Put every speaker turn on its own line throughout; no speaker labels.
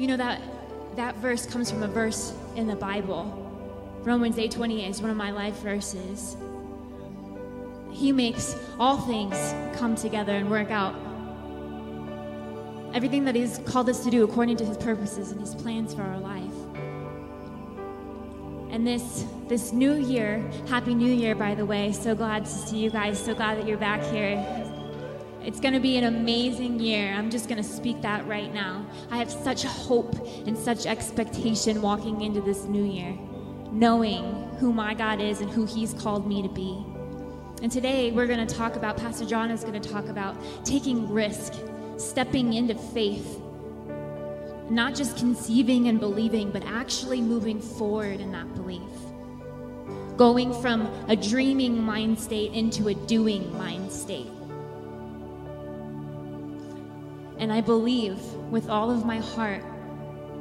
You
know that that verse comes from a verse in the Bible. Romans 8:28 is one of my life verses. He makes all things come together and work out. Everything that He's called us to do according to His purposes and His plans for our life. And this this new year, happy new year by the way. So glad to see you guys. So glad that you're back here. It's going to be an amazing year. I'm just going to speak that right now. I have such hope and such expectation walking into this new year, knowing who my God is and who He's called me to be. And today we're going to talk about, Pastor John is going to talk about taking risk, stepping into faith, not just conceiving and believing, but actually moving forward in that belief. Going from a dreaming mind state into a doing mind state. And I believe with all of my heart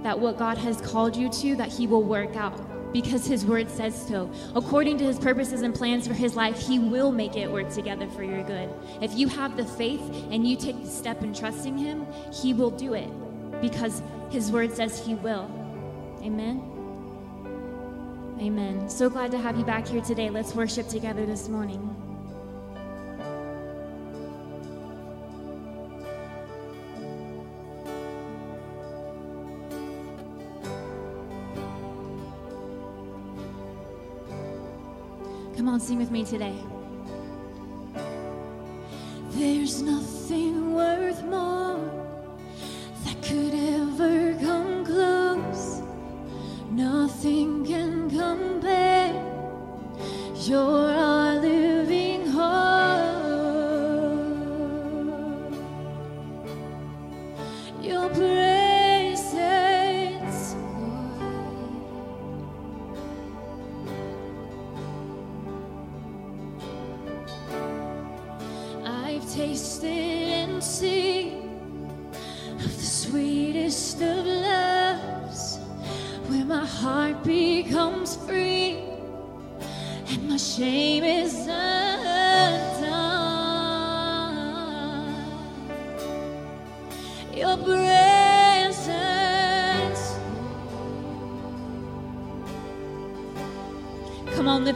that what God has called you to, that He will work out because His word says so. According to His purposes and plans for His life, He will make it work together for your good. If you have the faith and you take the step in trusting Him, He will do it because His word says He will. Amen. Amen. So glad to have you back here today. Let's worship together this morning. Come on, sing with me today.
There's nothing worth more that could ever come close. Nothing can compare. You're our living hope. Your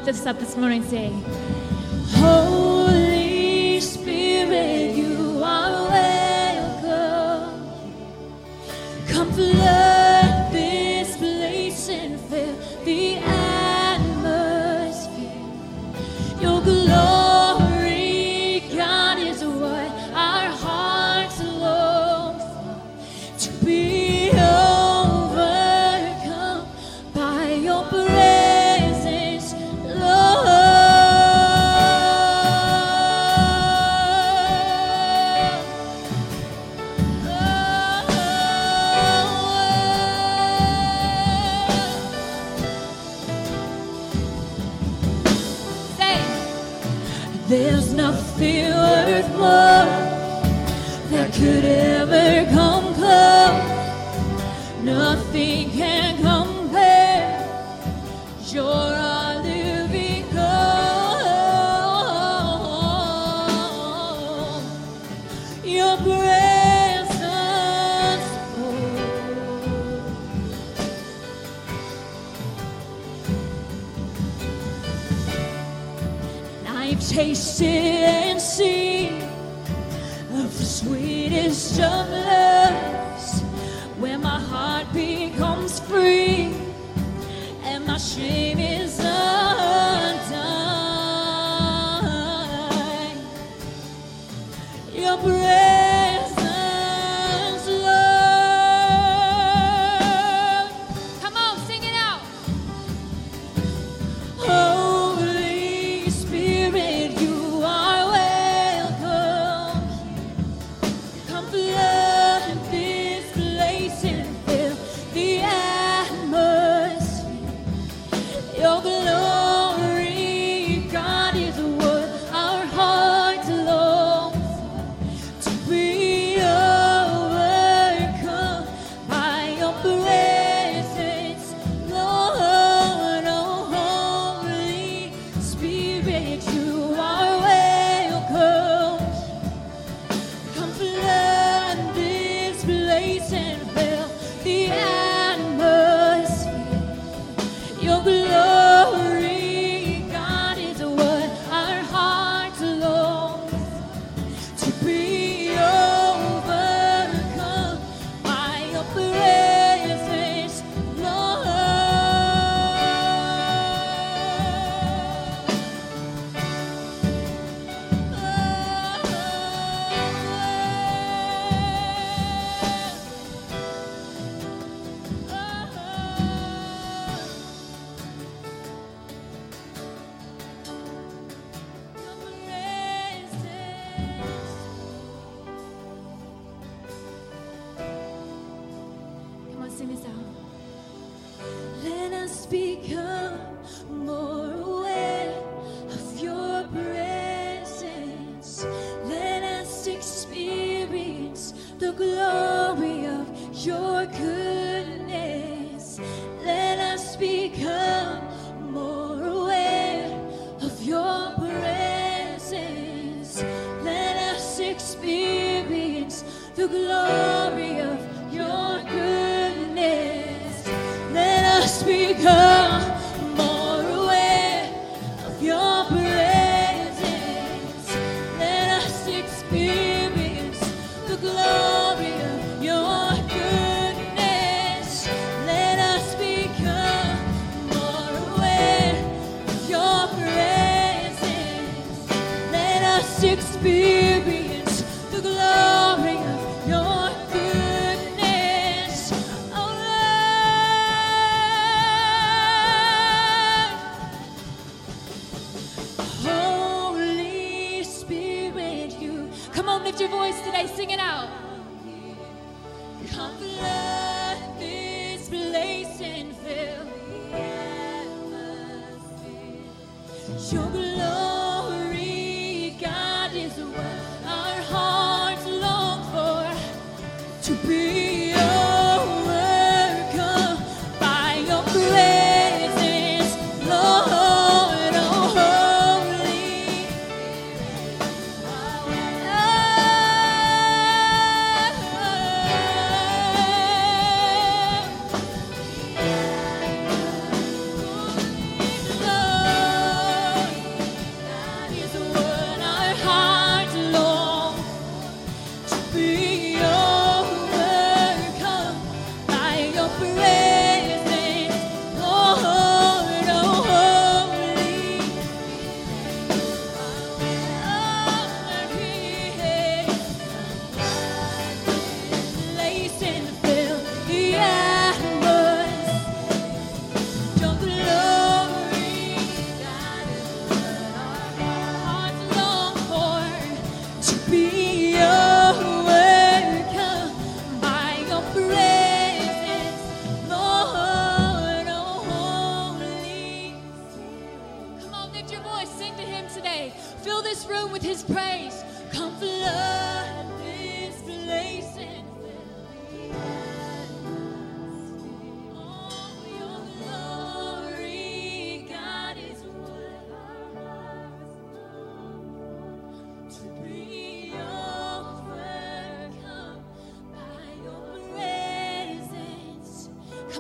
lift this up this morning. Say,
Holy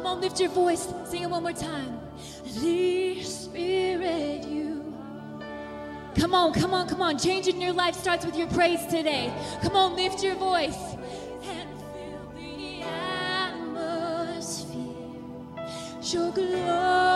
Come
on, lift your voice. Sing it one more time.
Holy Spirit, you.
Come on, come on, come on. Changing your life starts with your praise today. Come on, lift your voice.
And fill the atmosphere. Your glory.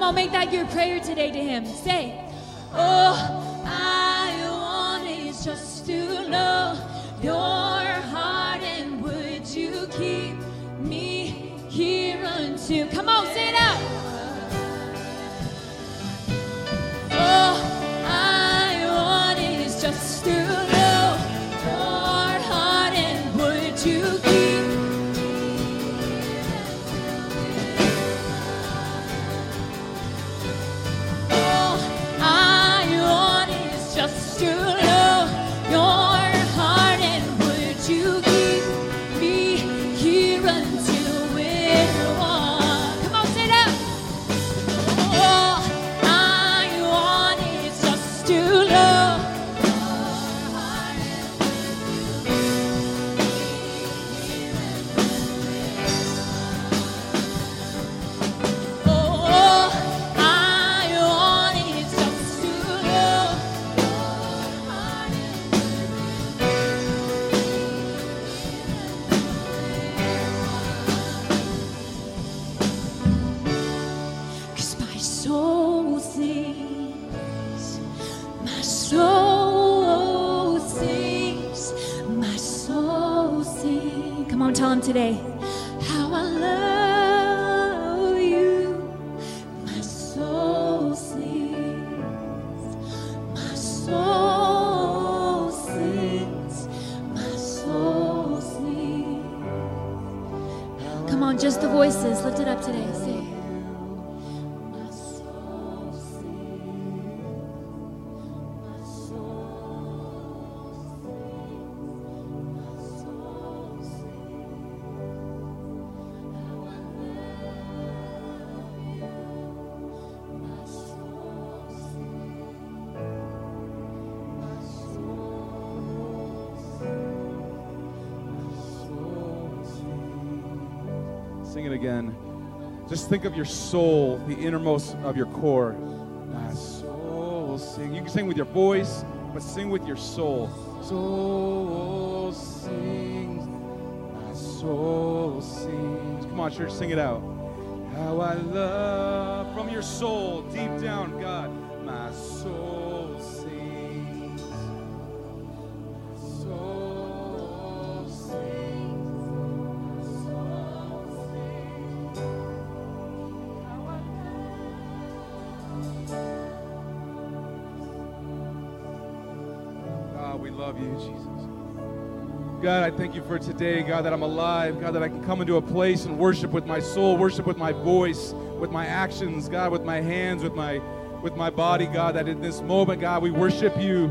Come on, make that your prayer today to Him. Say, Oh, I want is just to know. today.
Sing it again. Just think of your soul, the innermost of your core. My soul sing. You can sing with your voice, but sing with your soul. Soul sings. My soul sings. Come on, church, sing it out. How I love from your soul, deep down, God. My soul. God, I thank you for today, God, that I'm alive, God, that I can come into a place and worship with my soul, worship with my voice, with my actions, God, with my hands, with my with my body, God, that in this moment, God, we worship you.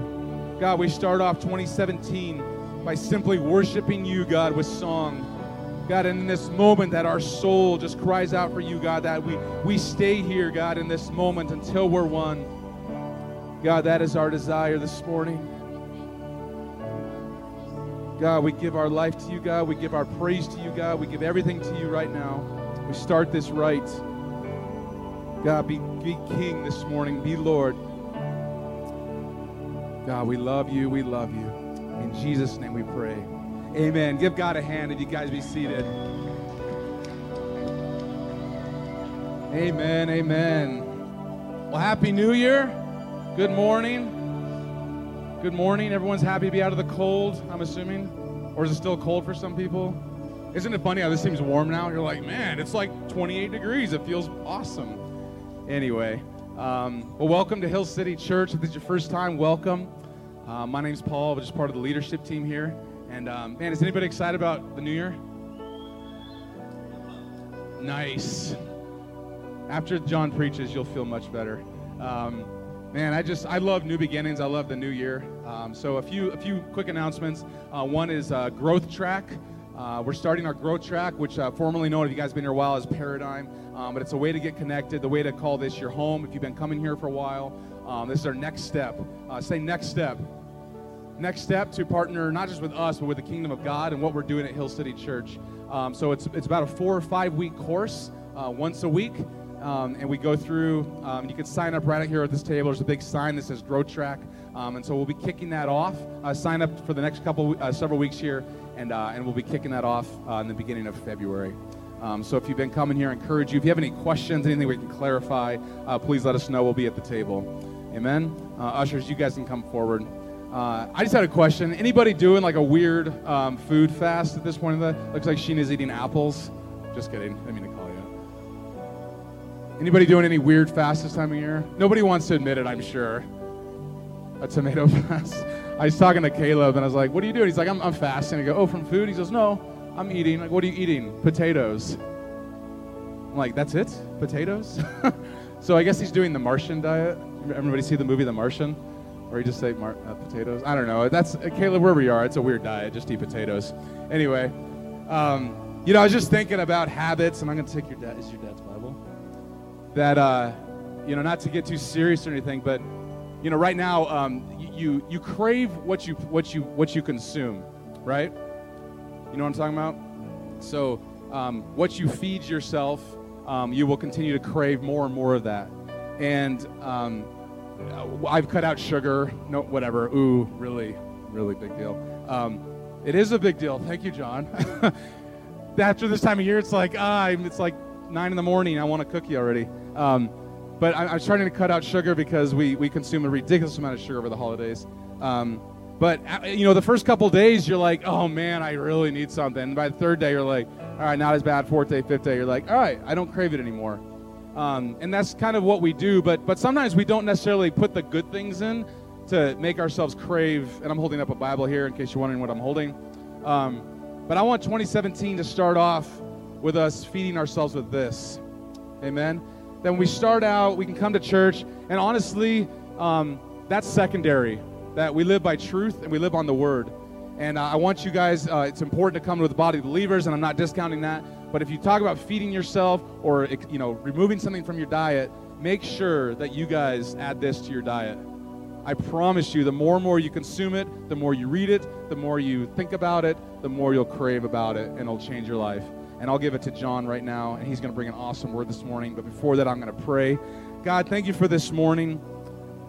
God, we start off 2017 by simply worshiping you, God, with song. God, and in this moment that our soul just cries out for you, God, that we, we stay here, God, in this moment until we're one. God, that is our desire this morning. God, we give our life to you, God. We give our praise to you, God. We give everything to you right now. We start this right. God, be, be king this morning. Be Lord. God, we love you. We love you. In Jesus' name we pray. Amen. Give God a hand if you guys be seated. Amen. Amen. Well, Happy New Year. Good morning. Good morning. Everyone's happy to be out of the cold, I'm assuming. Or is it still cold for some people? Isn't it funny how this seems warm now? You're like, man, it's like 28 degrees. It feels awesome. Anyway, um, well, welcome to Hill City Church. If this is your first time, welcome. Uh, my name's Paul. I'm just part of the leadership team here. And um, man, is anybody excited about the new year? Nice. After John preaches, you'll feel much better. Um, man, I just I love new beginnings. I love the new year. Um, so a few a few quick announcements. Uh, one is uh, growth track. Uh, we're starting our growth track, which uh, formerly known, if you guys been here a while, as Paradigm. Um, but it's a way to get connected, the way to call this your home if you've been coming here for a while. Um, this is our next step. Uh, say next step. Next step to partner not just with us, but with the kingdom of God and what we're doing at Hill City Church. Um, so it's, it's about a four or five week course, uh, once a week. Um, and we go through, um, you can sign up right out here at this table. There's a big sign that says Growth Track. Um, and so we'll be kicking that off. Uh, sign up for the next couple, uh, several weeks here, and, uh, and we'll be kicking that off uh, in the beginning of February. Um, so if you've been coming here, I encourage you. If you have any questions, anything we can clarify, uh, please let us know. We'll be at the table. Amen. Ushers, you guys can come forward. Uh, I just had a question. Anybody doing like a weird um, food fast at this point? In the looks like Sheena's eating apples. Just kidding. I mean Anybody doing any weird fast this time of year? Nobody wants to admit it, I'm sure. A tomato fast. I was talking to Caleb and I was like, "What are you doing?" He's like, "I'm, I'm fasting." I go, "Oh, from food?" He goes, "No, I'm eating." Like, "What are you eating?" Potatoes. I'm like, "That's it? Potatoes?" so I guess he's doing the Martian diet. Everybody see the movie The Martian? Or you just say mar- uh, potatoes? I don't know. That's uh, Caleb, wherever you are, it's a weird diet. Just eat potatoes. Anyway, um, you know, I was just thinking about habits, and I'm going to take your dad. Is your dad's Bible? That uh, you know, not to get too serious or anything, but you know, right now, um, you, you crave what you what you what you consume, right? You know what I'm talking about? So, um, what you feed yourself, um, you will continue to crave more and more of that. And um, uh, I've cut out sugar. No, whatever. Ooh, really, really big deal. Um, it is a big deal. Thank you, John. After this time of year, it's like ah, it's like nine in the morning. I want a cookie already. Um, but I, I'm trying to cut out sugar because we we consume a ridiculous amount of sugar over the holidays. Um, but uh, you know, the first couple days, you're like, oh man, I really need something. And by the third day, you're like, all right, not as bad. Fourth day, fifth day, you're like, all right, I don't crave it anymore. Um, and that's kind of what we do. But but sometimes we don't necessarily put the good things in to make ourselves crave. And I'm holding up a Bible here in case you're wondering what I'm holding. Um, but I want 2017 to start off with us feeding ourselves with this. Amen. Then we start out, we can come to church, and honestly, um, that's secondary. That we live by truth and we live on the Word. And uh, I want you guys, uh, it's important to come to the body of believers, and I'm not discounting that. But if you talk about feeding yourself or you know removing something from your diet, make sure that you guys add this to your diet. I promise you, the more and more you consume it, the more you read it, the more you think about it, the more you'll crave about it, and it'll change your life. And I'll give it to John right now, and he's going to bring an awesome word this morning. But before that, I'm going to pray. God, thank you for this morning.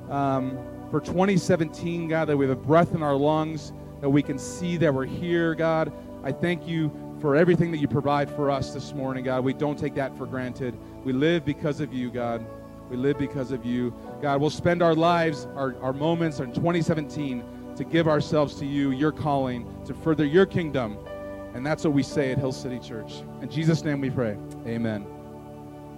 Um, for 2017, God, that we have a breath in our lungs. that we can see that we're here, God. I thank you for everything that you provide for us this morning, God. We don't take that for granted. We live because of you, God. We live because of you. God, we'll spend our lives, our, our moments in 2017 to give ourselves to you, your calling, to further your kingdom. And that's what we say at Hill City Church. In Jesus' name we pray. Amen.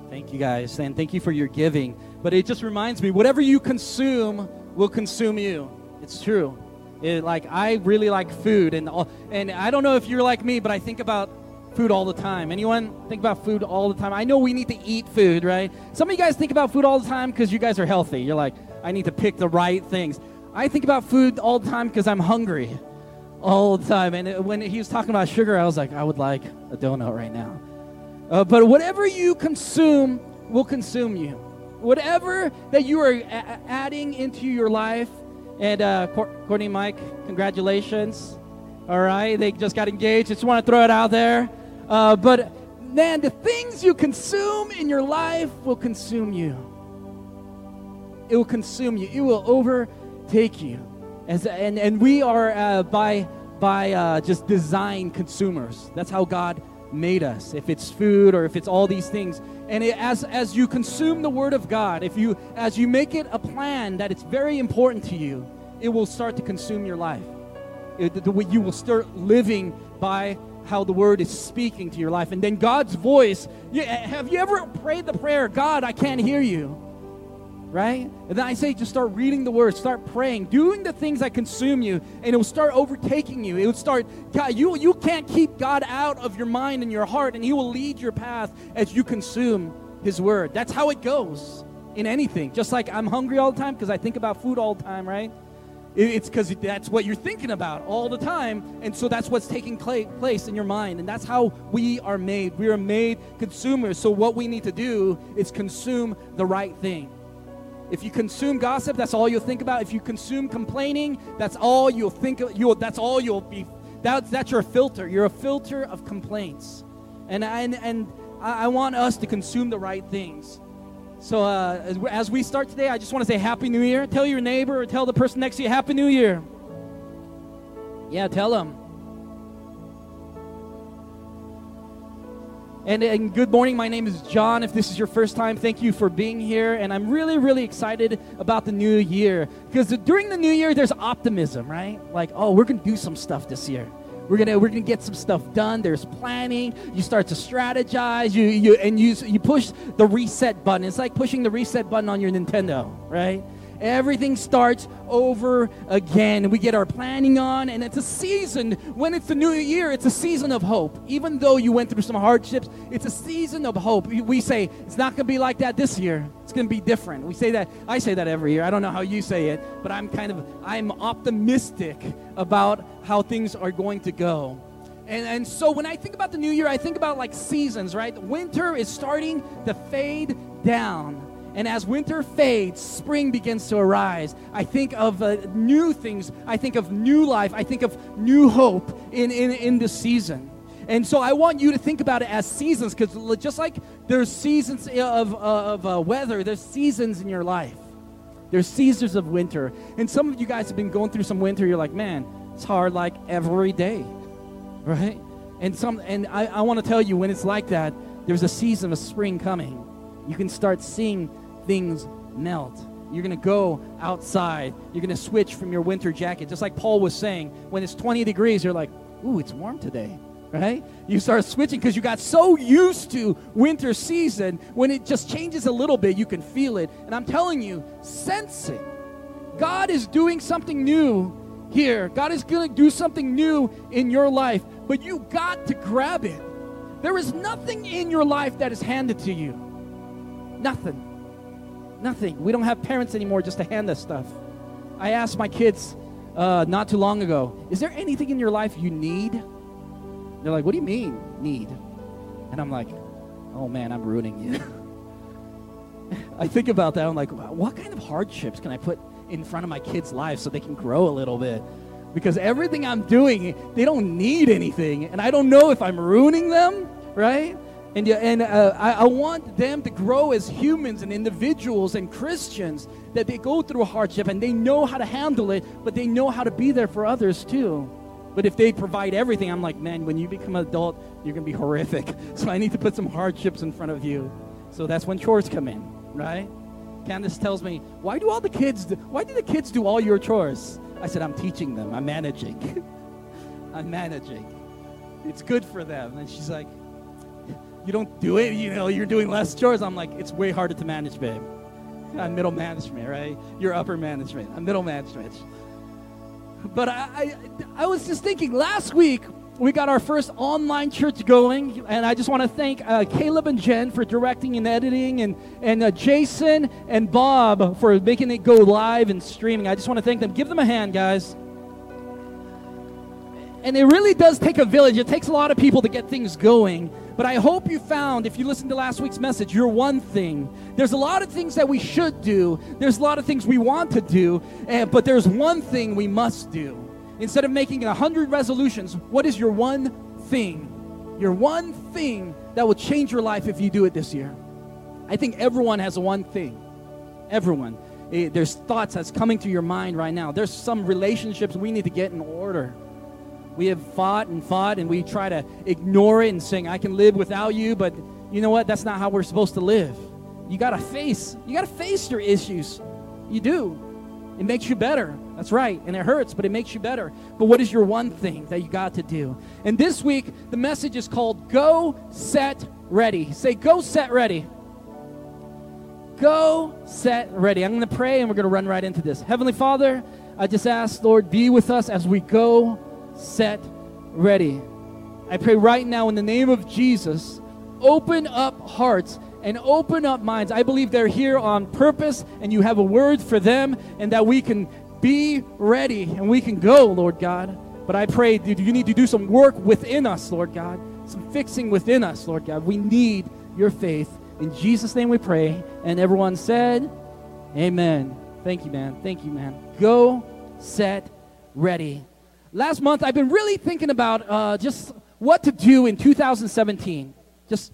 Thank you guys, and thank you for your giving. But it just reminds me whatever you consume will consume you. It's true. It, like I really like food, and all, and I don't know if you're like me, but I think about food all the time. Anyone think about food all the time? I know we need to eat food, right? Some of you guys think about food all the time because you guys are healthy. You're like, I need to pick the right things. I think about food all the time because I'm hungry all the time. And when he was talking about sugar, I was like, I would like a donut right now. Uh, but whatever you consume will consume you. Whatever that you are a- adding into your life, and uh, Courtney Mike, congratulations. All right, they just got engaged. Just want to throw it out there. Uh, but man, the things you consume in your life will consume you. It will consume you. It will overtake you. As, and, and we are uh, by, by uh, just design consumers. That's how God made us. If it's food or if it's all these things. And it, as, as you consume the Word of God, if you, as you make it a plan that it's very important to you, it will start to consume your life. It, the, the, you will start living by how the Word is speaking to your life. And then God's voice. Yeah, have you ever prayed the prayer, God, I can't hear you? Right? And then I say, just start reading the word, start praying, doing the things that consume you, and it will start overtaking you. It will start, God, you, you can't keep God out of your mind and your heart, and He will lead your path as you consume His word. That's how it goes in anything. Just like I'm hungry all the time because I think about food all the time, right? It's because that's what you're thinking about all the time. And so that's what's taking place in your mind. And that's how we are made. We are made consumers. So what we need to do is consume the right thing. If you consume gossip, that's all you'll think about. If you consume complaining, that's all you'll think of. You'll, that's all you'll be. That's, that's your filter. You're a filter of complaints. And, and, and I, want us to consume the right things. So uh, as we start today, I just want to say Happy New Year. Tell your neighbor or tell the person next to you Happy New Year. Yeah, tell them. And, and, good morning. My name is John. If this is your first time, thank you for being here. And I'm really, really excited about the new year because during the new year, there's optimism, right? Like, oh, we're going to do some stuff this year. We're gonna we're gonna get some stuff done. There's planning. You start to strategize. You you and you you push the reset button. It's like pushing the reset button on your Nintendo, right? Everything starts over again. We get our planning on, and it's a season. When it's the new year, it's a season of hope. Even though you went through some hardships, it's a season of hope. We say it's not going to be like that this year. It's going to be different. We say that. I say that every year. I don't know how you say it, but I'm kind of I'm optimistic about how things are going to go. And, and so when I think about the new year, I think about like seasons, right? Winter is starting to fade down. And as winter fades, spring begins to arise. I think of uh, new things. I think of new life. I think of new hope in, in, in this season. And so I want you to think about it as seasons because just like there's seasons of, of uh, weather, there's seasons in your life. There's seasons of winter. And some of you guys have been going through some winter. You're like, man, it's hard like every day, right? And some, and I, I want to tell you when it's like that, there's a season of spring coming. You can start seeing things melt. You're going to go outside. You're going to switch from your winter jacket. Just like Paul was saying, when it's 20 degrees, you're like, ooh, it's warm today, right? You start switching because you got so used to winter season. When it just changes a little bit, you can feel it. And I'm telling you, sense it. God is doing something new here. God is going to do something new in your life, but you got to grab it. There is nothing in your life that is handed to you. Nothing. Nothing. We don't have parents anymore just to hand us stuff. I asked my kids uh, not too long ago, is there anything in your life you need? They're like, what do you mean, need? And I'm like, oh man, I'm ruining you. I think about that. I'm like, what kind of hardships can I put in front of my kids' lives so they can grow a little bit? Because everything I'm doing, they don't need anything. And I don't know if I'm ruining them, right? And, and uh, I, I want them to grow as humans and individuals and Christians that they go through hardship and they know how to handle it, but they know how to be there for others too. But if they provide everything, I'm like, man, when you become an adult, you're going to be horrific. So I need to put some hardships in front of you. So that's when chores come in, right? Candace tells me, why do all the kids, do, why do the kids do all your chores? I said, I'm teaching them. I'm managing. I'm managing. It's good for them. And she's like, you don't do it, you know, you're doing less chores. I'm like, it's way harder to manage, babe. I'm middle management, right? You're upper management. I'm middle management. But I, I, I was just thinking last week we got our first online church going, and I just want to thank uh, Caleb and Jen for directing and editing, and and uh, Jason and Bob for making it go live and streaming. I just want to thank them. Give them a hand, guys. And it really does take a village. It takes a lot of people to get things going. But I hope you found, if you listened to last week's message, your one thing. There's a lot of things that we should do, there's a lot of things we want to do, and, but there's one thing we must do. Instead of making a hundred resolutions, what is your one thing? Your one thing that will change your life if you do it this year. I think everyone has one thing. Everyone. Eh, there's thoughts that's coming to your mind right now. There's some relationships we need to get in order. We have fought and fought, and we try to ignore it and saying, I can live without you, but you know what? That's not how we're supposed to live. You got to face, you got to face your issues. You do. It makes you better. That's right. And it hurts, but it makes you better. But what is your one thing that you got to do? And this week, the message is called Go, Set, Ready. Say, Go, Set, Ready. Go, Set, Ready. I'm going to pray and we're going to run right into this. Heavenly Father, I just ask, Lord, be with us as we go, set, ready. I pray right now in the name of Jesus, open up hearts and open up minds. I believe they're here on purpose and you have a word for them and that we can be ready and we can go, Lord God. But I pray, dude, you need to do some work within us, Lord God. Some fixing within us, Lord God. We need your faith. In Jesus' name we pray. And everyone said, Amen. Thank you, man. Thank you, man. Go, set, ready. Last month, I've been really thinking about uh, just what to do in 2017. Just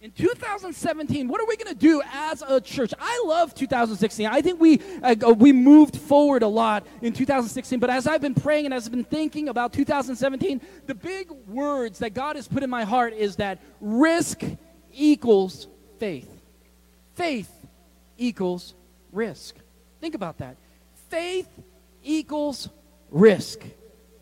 in 2017, what are we going to do as a church? I love 2016. I think we uh, we moved forward a lot in 2016. But as I've been praying and as I've been thinking about 2017, the big words that God has put in my heart is that risk equals faith. Faith equals risk. Think about that. Faith equals risk.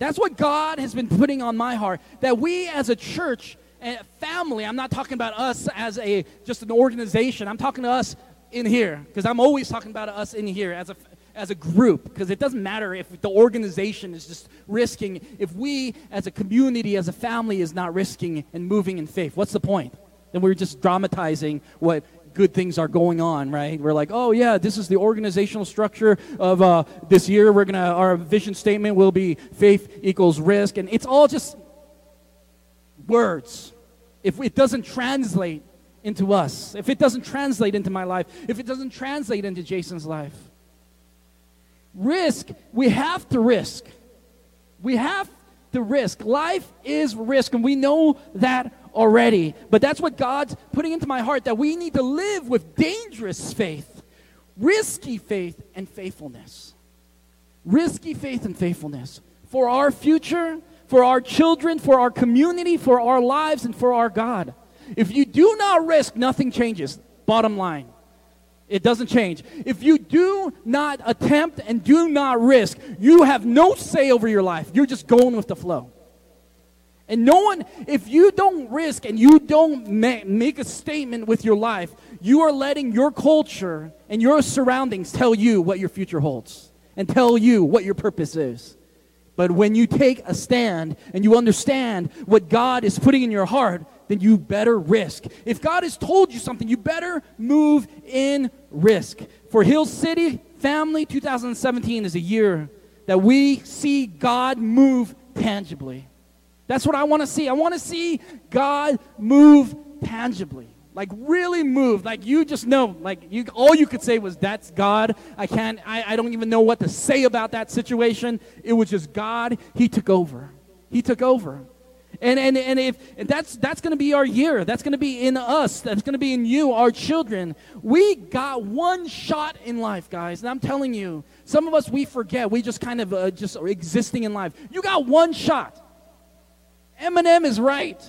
That's what God has been putting on my heart. That we as a church and family, I'm not talking about us as a just an organization. I'm talking to us in here because I'm always talking about us in here as a as a group because it doesn't matter if the organization is just risking if we as a community as a family is not risking and moving in faith what's the point then we're just dramatizing what good things are going on, right? We're like, oh yeah, this is the organizational structure of uh, this year. We're gonna our vision statement will be faith equals risk, and it's all just words. If it doesn't translate into us, if it doesn't translate into my life, if it doesn't translate into Jason's life, risk. We have to risk. We have to risk. Life is risk, and we know that already. But that's what God's putting into my heart that we need to live with dangerous faith, risky faith, and faithfulness. Risky faith and faithfulness for our future, for our children, for our community, for our lives, and for our God. If you do not risk, nothing changes. Bottom line. It doesn't change. If you do not attempt and do not risk, you have no say over your life. You're just going with the flow. And no one, if you don't risk and you don't ma- make a statement with your life, you are letting your culture and your surroundings tell you what your future holds and tell you what your purpose is. But when you take a stand and you understand what God is putting in your heart, then you better risk. If God has told you something, you better move in risk. For Hill City Family, 2017 is a year that we see God move tangibly. That's what I want to see. I want to see God move tangibly. Like really move. Like you just know. Like you all you could say was that's God. I can't I, I don't even know what to say about that situation. It was just God. He took over. He took over. And, and, and if and that's, that's going to be our year, that's going to be in us, that's going to be in you, our children. We got one shot in life, guys. And I'm telling you, some of us, we forget. We just kind of uh, just are existing in life. You got one shot. Eminem is right,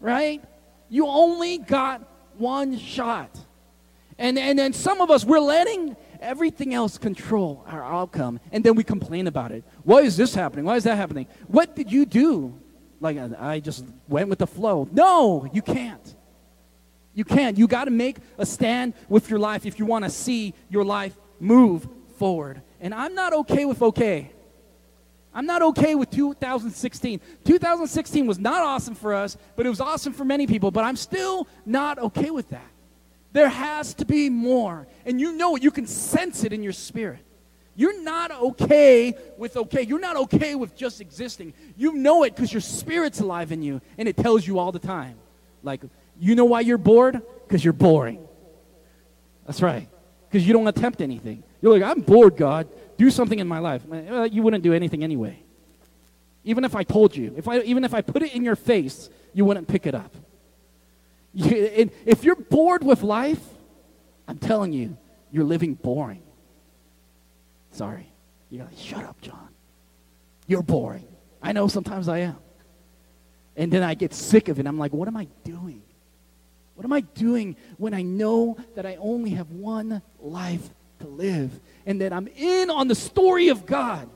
right? You only got one shot. And, and then some of us, we're letting everything else control our outcome. And then we complain about it. Why is this happening? Why is that happening? What did you do? Like, I just went with the flow. No, you can't. You can't. You got to make a stand with your life if you want to see your life move forward. And I'm not okay with okay. I'm not okay with 2016. 2016 was not awesome for us, but it was awesome for many people. But I'm still not okay with that. There has to be more. And you know it, you can sense it in your spirit. You're not okay with okay. You're not okay with just existing. You know it because your spirit's alive in you and it tells you all the time. Like, you know why you're bored? Because you're boring. That's right. Because you don't attempt anything. You're like, I'm bored, God. Do something in my life. Well, you wouldn't do anything anyway. Even if I told you, if I, even if I put it in your face, you wouldn't pick it up. You, if you're bored with life, I'm telling you, you're living boring. Sorry. You're like, shut up, John. You're boring. I know sometimes I am. And then I get sick of it. I'm like, what am I doing? What am I doing when I know that I only have one life to live and that I'm in on the story of God?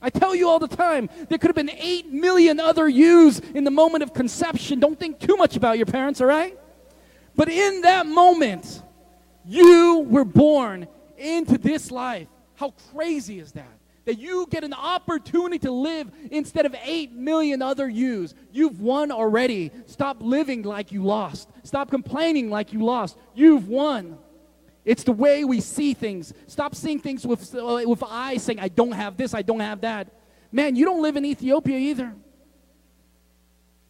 I tell you all the time, there could have been 8 million other yous in the moment of conception. Don't think too much about your parents, all right? But in that moment, you were born into this life. How crazy is that? That you get an opportunity to live instead of 8 million other yous. You've won already. Stop living like you lost. Stop complaining like you lost. You've won. It's the way we see things. Stop seeing things with, with eyes saying, I don't have this, I don't have that. Man, you don't live in Ethiopia either.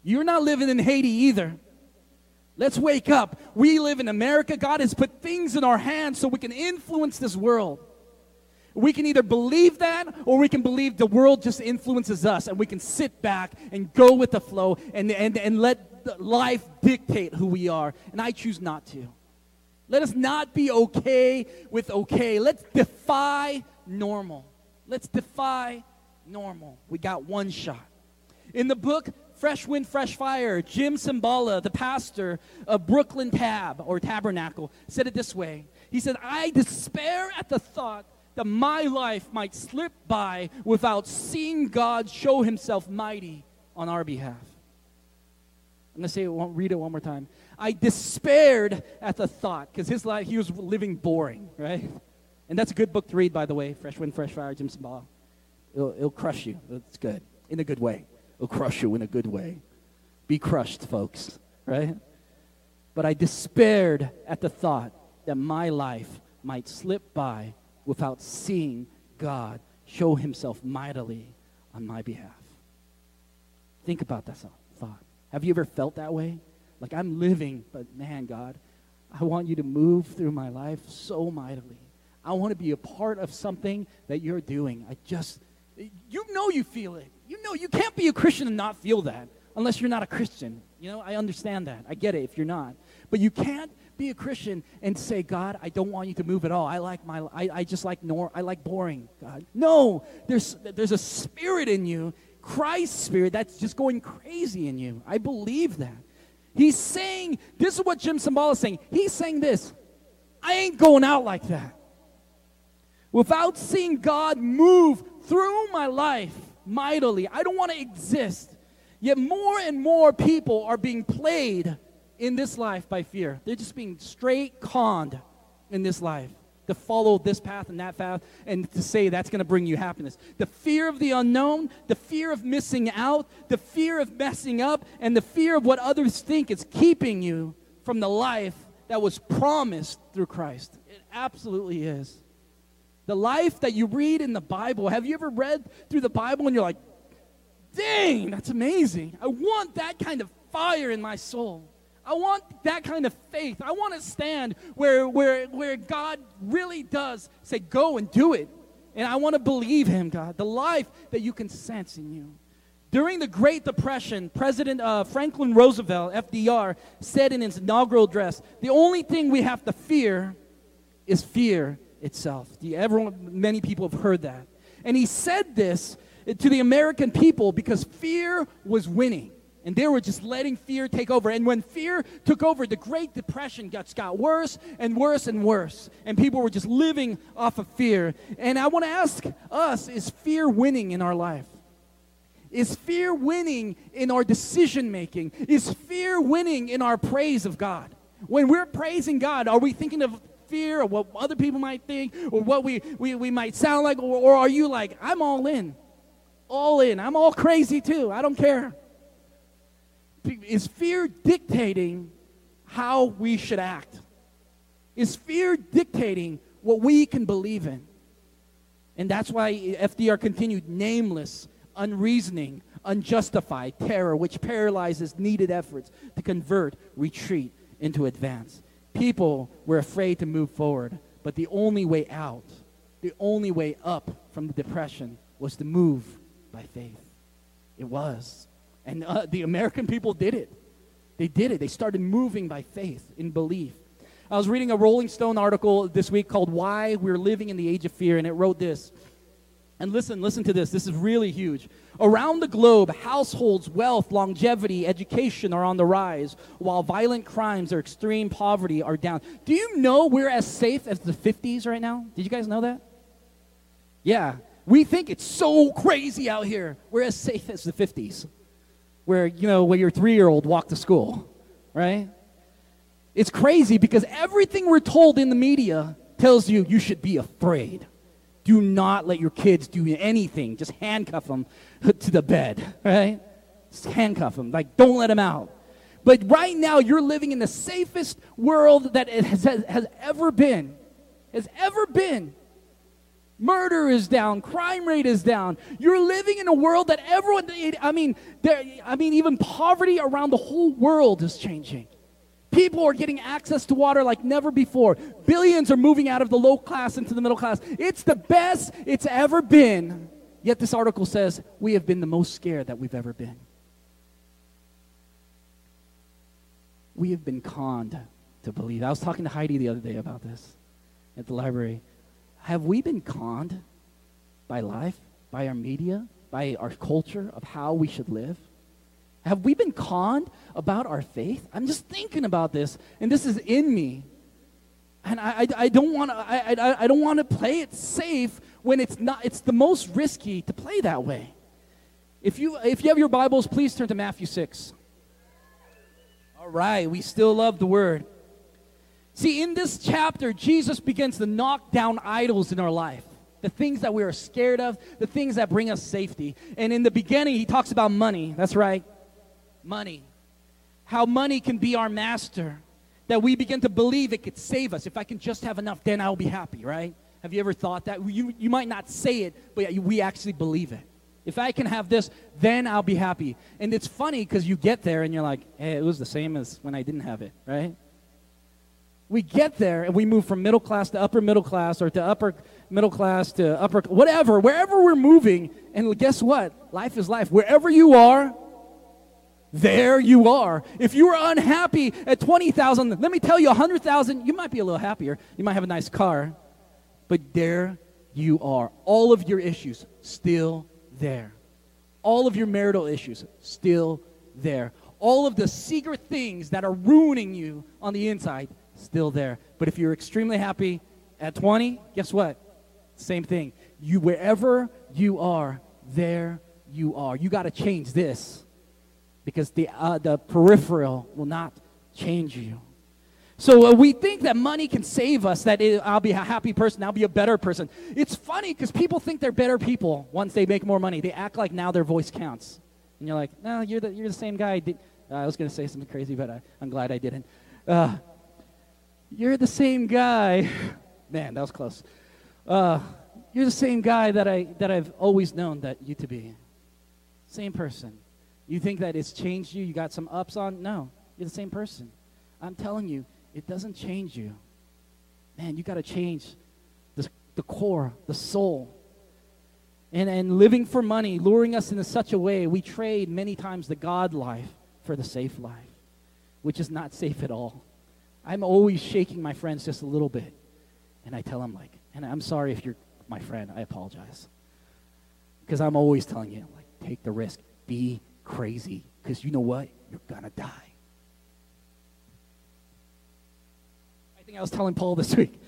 You're not living in Haiti either. Let's wake up. We live in America. God has put things in our hands so we can influence this world. We can either believe that or we can believe the world just influences us and we can sit back and go with the flow and, and, and let life dictate who we are. And I choose not to. Let us not be okay with okay. Let's defy normal. Let's defy normal. We got one shot. In the book Fresh Wind, Fresh Fire, Jim Cymbala, the pastor of Brooklyn Tab or Tabernacle, said it this way. He said, I despair at the thought that my life might slip by without seeing God show himself mighty on our behalf. I'm going to say it, read it one more time. I despaired at the thought because his life, he was living boring, right? And that's a good book to read, by the way. Fresh Wind, Fresh Fire, Jim Cymbala. It'll, it'll crush you. It's good. In a good way. It'll crush you in a good way. Be crushed, folks, right? But I despaired at the thought that my life might slip by without seeing God show himself mightily on my behalf. Think about that thought. Have you ever felt that way? Like I'm living, but man, God, I want you to move through my life so mightily. I want to be a part of something that you're doing. I just, you know, you feel it. You know, you can't be a Christian and not feel that unless you're not a Christian. You know, I understand that. I get it if you're not. But you can't be a Christian and say, God, I don't want you to move at all. I like my, I, I just like nor, I like boring, God. No, there's, there's a spirit in you, Christ's spirit, that's just going crazy in you. I believe that. He's saying, this is what Jim Cymbala is saying. He's saying this I ain't going out like that. Without seeing God move through my life mightily, I don't want to exist. Yet more and more people are being played in this life by fear. They're just being straight conned in this life to follow this path and that path and to say that's going to bring you happiness. The fear of the unknown, the fear of missing out, the fear of messing up, and the fear of what others think is keeping you from the life that was promised through Christ. It absolutely is. The life that you read in the Bible, have you ever read through the Bible and you're like, dang, that's amazing. I want that kind of fire in my soul. I want that kind of faith. I want to stand where, where, where God really does say, go and do it. And I want to believe Him, God. The life that you can sense in you. During the Great Depression, President uh, Franklin Roosevelt, FDR, said in his inaugural address, The only thing we have to fear is fear itself. The, everyone, many people have heard that. And he said this to the American people because fear was winning. And they were just letting fear take over. And when fear took over, the Great Depression got, got worse and worse and worse. And people were just living off of fear. And I want to ask us is fear winning in our life? Is fear winning in our decision making? Is fear winning in our praise of God? When we're praising God, are we thinking of fear or what other people might think or what we, we, we might sound like? Or, or are you like, I'm all in? All in. I'm all crazy too. I don't care. Is fear dictating how we should act? Is fear dictating what we can believe in? And that's why FDR continued nameless unreasoning, unjustified terror, which paralyzes needed efforts to convert retreat into advance. People were afraid to move forward, but the only way out, the only way up from the depression was to move by faith. It was. And uh, the American people did it. They did it. They started moving by faith in belief. I was reading a Rolling Stone article this week called Why We're Living in the Age of Fear, and it wrote this and listen, listen to this. This is really huge. Around the globe, households, wealth, longevity, education are on the rise, while violent crimes or extreme poverty are down. Do you know we're as safe as the 50s right now? Did you guys know that? Yeah. We think it's so crazy out here. We're as safe as the 50s, where, you know, where your three year old walked to school, right? It's crazy because everything we're told in the media tells you you should be afraid. Do not let your kids do anything. Just handcuff them to the bed, right? Just handcuff them. Like, don't let them out. But right now, you're living in the safest world that it has, has ever been. Has ever been. Murder is down, crime rate is down. You're living in a world that everyone, I mean, I mean, even poverty around the whole world is changing. People are getting access to water like never before. Billions are moving out of the low class into the middle class. It's the best it's ever been. Yet this article says we have been the most scared that we've ever been. We have been conned to believe. I was talking to Heidi the other day about this at the library. Have we been conned by life, by our media, by our culture of how we should live? Have we been conned about our faith? I'm just thinking about this, and this is in me. And I, I, I don't want to I, I, I don't want to play it safe when it's not it's the most risky to play that way. If you if you have your Bibles, please turn to Matthew 6. All right, we still love the word. See, in this chapter, Jesus begins to knock down idols in our life. The things that we are scared of, the things that bring us safety. And in the beginning, he talks about money. That's right money. How money can be our master. That we begin to believe it could save us. If I can just have enough, then I'll be happy, right? Have you ever thought that? You, you might not say it, but we actually believe it. If I can have this, then I'll be happy. And it's funny because you get there and you're like, hey, it was the same as when I didn't have it, right? We get there and we move from middle class to upper middle class or to upper middle class to upper, whatever, wherever we're moving. And guess what? Life is life. Wherever you are, there you are. If you are unhappy at 20,000, let me tell you 100,000, you might be a little happier. You might have a nice car. But there you are. All of your issues still there. All of your marital issues still there. All of the secret things that are ruining you on the inside still there. But if you're extremely happy at 20, guess what? Same thing. You wherever you are, there you are. You got to change this because the, uh, the peripheral will not change you. So uh, we think that money can save us, that it, I'll be a happy person, I'll be a better person. It's funny because people think they're better people once they make more money. They act like now their voice counts. And you're like, no, you're the, you're the same guy. I was going to say something crazy, but I, am glad I didn't. Uh, you're the same guy. Man, that was close. Uh, you're the same guy that, I, that I've always known that you to be. Same person. You think that it's changed you? You got some ups on? No, you're the same person. I'm telling you, it doesn't change you. Man, you got to change the, the core, the soul. and, and living for money, luring us into such a way, we trade many times the God life for the safe life, which is not safe at all. I'm always shaking my friends just a little bit. And I tell them, like, and I'm sorry if you're my friend, I apologize. Because I'm always telling you, like, take the risk, be crazy, because you know what? You're going to die. I think I was telling Paul this week.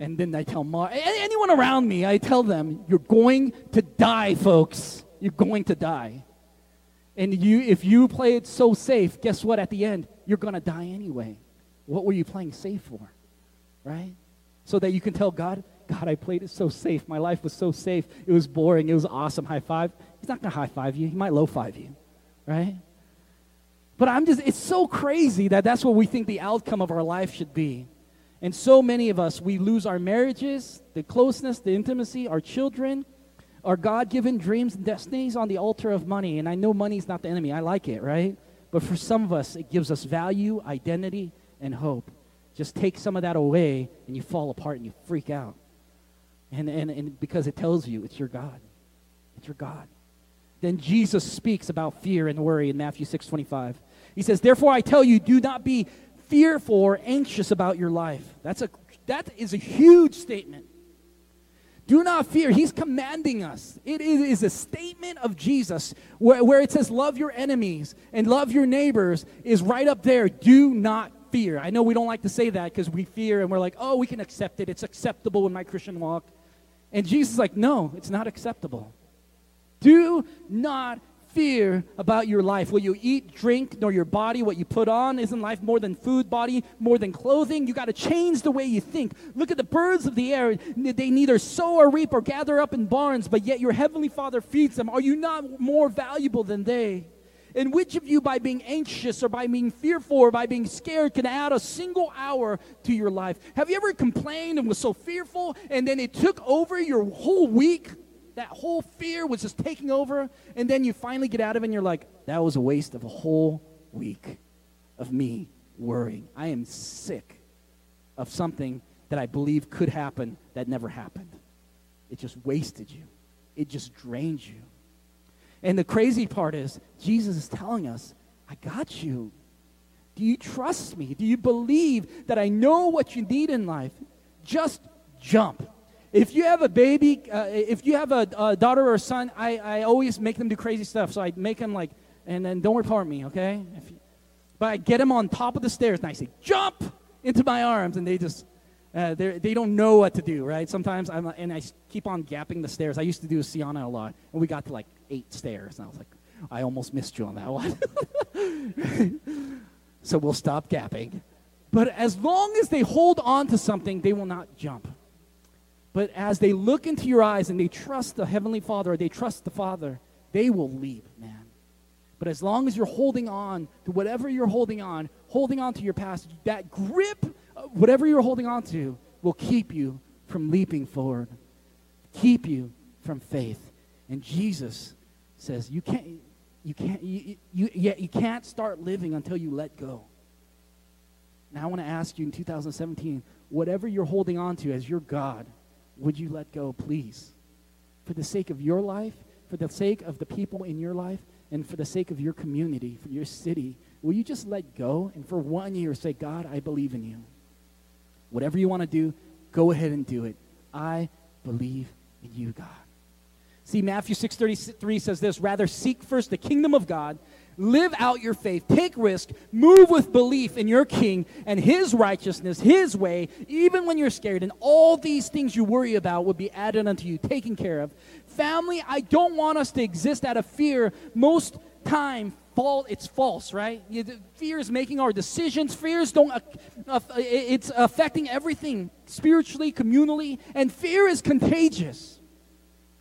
And then I tell Mar, anyone around me, I tell them, you're going to die, folks. You're going to die. And you, if you play it so safe, guess what? At the end, you're going to die anyway. What were you playing safe for? Right? So that you can tell God, God, I played it so safe. My life was so safe. It was boring. It was awesome. High five. He's not going to high five you. He might low five you. Right? But I'm just, it's so crazy that that's what we think the outcome of our life should be. And so many of us, we lose our marriages, the closeness, the intimacy, our children, our God given dreams and destinies on the altar of money. And I know money's not the enemy, I like it, right? But for some of us, it gives us value, identity, and hope. Just take some of that away, and you fall apart and you freak out. And, and, and because it tells you it's your God. It's your God. Then Jesus speaks about fear and worry in Matthew 6 25. He says, Therefore I tell you, do not be fearful or anxious about your life. That's a, that is a huge statement. Do not fear. He's commanding us. It is a statement of Jesus where, where it says, Love your enemies and love your neighbors, is right up there. Do not fear. I know we don't like to say that because we fear and we're like, oh, we can accept it. It's acceptable in my Christian walk. And Jesus is like, no, it's not acceptable. Do not fear about your life. What you eat, drink, nor your body, what you put on. Isn't life more than food, body more than clothing? You got to change the way you think. Look at the birds of the air. They neither sow or reap or gather up in barns, but yet your heavenly Father feeds them. Are you not more valuable than they? And which of you, by being anxious or by being fearful or by being scared, can add a single hour to your life? Have you ever complained and was so fearful and then it took over your whole week? that whole fear was just taking over, and then you finally get out of it and you're like, that was a waste of a whole week of me worrying. I am sick of something that I believe could happen that never happened. It just wasted you, it just drained you. And the crazy part is, Jesus is telling us, I got you. Do you trust me? Do you believe that I know what you need in life? Just jump. If you have a baby, uh, if you have a, a, daughter or a son, I, I always make them do crazy stuff. So I make them like, and then don't report me, okay? You, but I get them on top of the stairs and I say, jump into my arms. And they just, uh, they don't know what to do, right? Sometimes I'm, and I keep on gapping the stairs. I used to do Sienna a lot. And we got to like eight stairs. And I was like, I almost missed you on that one. so we'll stop gapping. But as long as they hold on to something, they will not jump. But as they look into your eyes and they trust the Heavenly Father or they trust the Father, they will leap, man. But as long as you're holding on to whatever you're holding on, holding on to your past, that grip, whatever you're holding on to, will keep you from leaping forward, keep you from faith. And Jesus says, you can't, you can't, you, you, you, you can't start living until you let go. Now I want to ask you in 2017, whatever you're holding on to as your God, would you let go, please? For the sake of your life, for the sake of the people in your life, and for the sake of your community, for your city, will you just let go and for one year say, God, I believe in you? Whatever you want to do, go ahead and do it. I believe in you, God. See, Matthew 6.33 says this, rather seek first the kingdom of God live out your faith, take risk, move with belief in your king and his righteousness, his way, even when you're scared. And all these things you worry about will be added unto you, taken care of. Family, I don't want us to exist out of fear. Most time, fall, it's false, right? Fear is making our decisions. Fears don't, uh, uh, it's affecting everything spiritually, communally, and fear is contagious,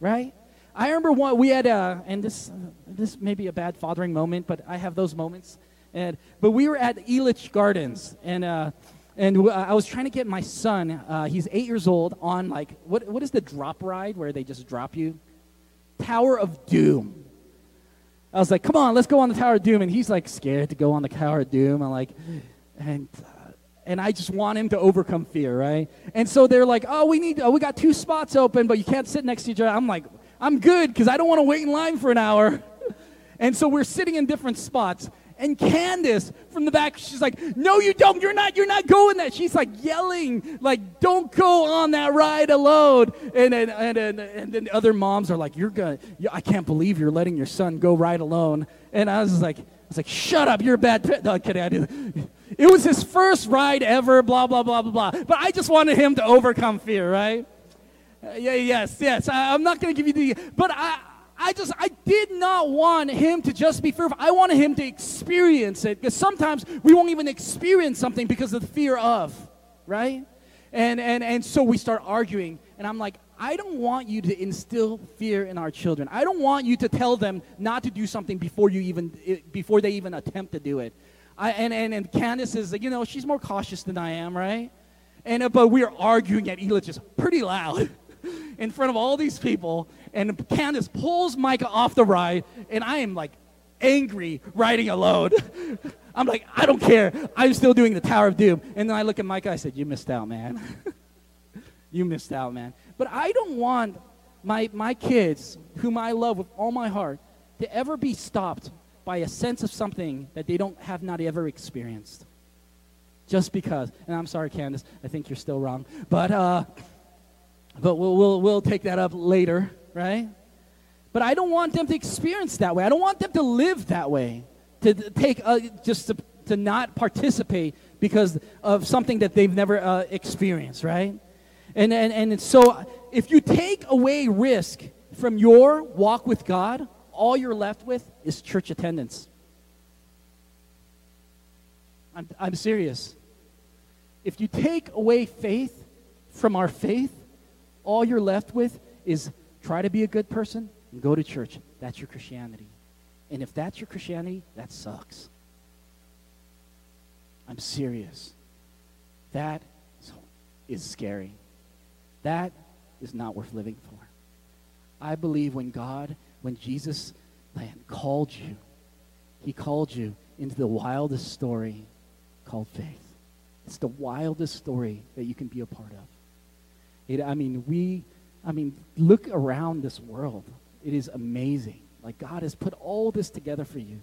right? I remember one, we had, a, and this, this may be a bad fathering moment, but I have those moments. And, but we were at Elitch Gardens, and, uh, and I was trying to get my son, uh, he's eight years old, on like, what, what is the drop ride where they just drop you? Tower of Doom. I was like, come on, let's go on the Tower of Doom. And he's like scared to go on the Tower of Doom. I'm like, and uh, and I just want him to overcome fear, right? And so they're like, oh, we need, oh, we got two spots open, but you can't sit next to each other. I'm like, I'm good because I don't want to wait in line for an hour. And so we're sitting in different spots. And Candace from the back, she's like, No, you don't. You're not, you're not going that. She's like yelling, like, don't go on that ride alone. And then and, and, and then other moms are like, You're gonna I can't believe you're letting your son go ride alone. And I was like, I was like, shut up, you're a bad pet. No, kidding. I didn't. It was his first ride ever, blah, blah, blah, blah, blah. But I just wanted him to overcome fear, right? Uh, yeah, yes, yes. I, I'm not going to give you the, but I, I just, I did not want him to just be fearful. I wanted him to experience it because sometimes we won't even experience something because of the fear of, right? And, and, and so we start arguing, and I'm like, I don't want you to instill fear in our children. I don't want you to tell them not to do something before you even, before they even attempt to do it. I, and, and, and Candace is, you know, she's more cautious than I am, right? And, uh, but we are arguing at Elitch's pretty loud in front of all these people and Candace pulls Micah off the ride, and I am like angry riding alone. I'm like, I don't care. I'm still doing the Tower of Doom. And then I look at Micah, I said, You missed out, man. you missed out, man. But I don't want my, my kids, whom I love with all my heart, to ever be stopped by a sense of something that they don't have not ever experienced. Just because. And I'm sorry, Candace, I think you're still wrong. But, uh, but we'll, we'll, we'll take that up later right? But I don't want them to experience that way. I don't want them to live that way, to take uh, just to, to not participate because of something that they've never uh, experienced, right? And, and, and so if you take away risk from your walk with God, all you're left with is church attendance. I'm, I'm serious. If you take away faith from our faith, all you're left with is try to be a good person and go to church. That's your Christianity. And if that's your Christianity, that sucks. I'm serious. That is scary. That is not worth living for. I believe when God, when Jesus man, called you, he called you into the wildest story called faith. It's the wildest story that you can be a part of. It, I mean, we I mean, look around this world. It is amazing. Like God has put all this together for you.